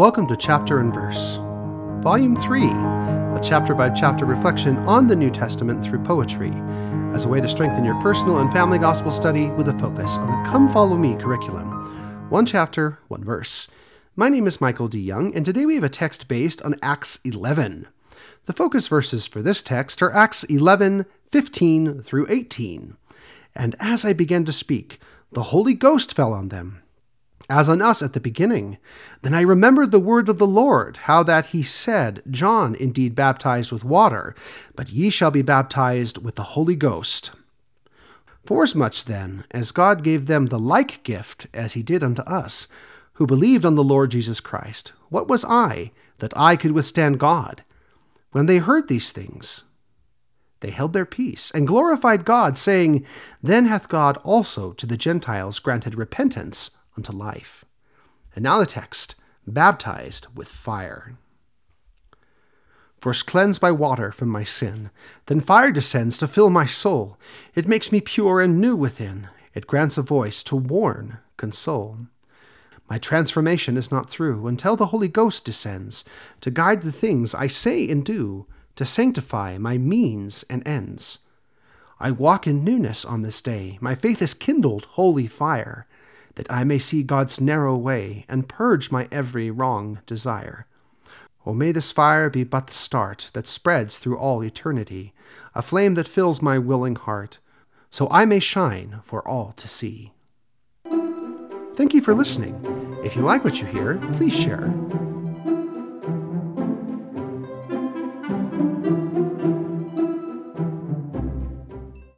Welcome to Chapter and Verse, Volume 3, a chapter by chapter reflection on the New Testament through poetry, as a way to strengthen your personal and family gospel study with a focus on the Come Follow Me curriculum. One chapter, one verse. My name is Michael D. Young, and today we have a text based on Acts 11. The focus verses for this text are Acts 11, 15 through 18. And as I began to speak, the Holy Ghost fell on them as on us at the beginning. Then I remembered the word of the Lord, how that he said, John indeed baptized with water, but ye shall be baptized with the Holy Ghost. Forasmuch then as God gave them the like gift as he did unto us, who believed on the Lord Jesus Christ, what was I, that I could withstand God? When they heard these things, they held their peace and glorified God, saying, Then hath God also to the Gentiles granted repentance unto life. And now the text baptized with fire. First cleansed by water from my sin, then fire descends to fill my soul. It makes me pure and new within. It grants a voice to warn, console. My transformation is not through until the Holy Ghost descends to guide the things I say and do, to sanctify my means and ends. I walk in newness on this day. My faith is kindled holy fire that I may see God's narrow way and purge my every wrong desire. O may this fire be but the start that spreads through all eternity, a flame that fills my willing heart, so I may shine for all to see. Thank you for listening. If you like what you hear, please share.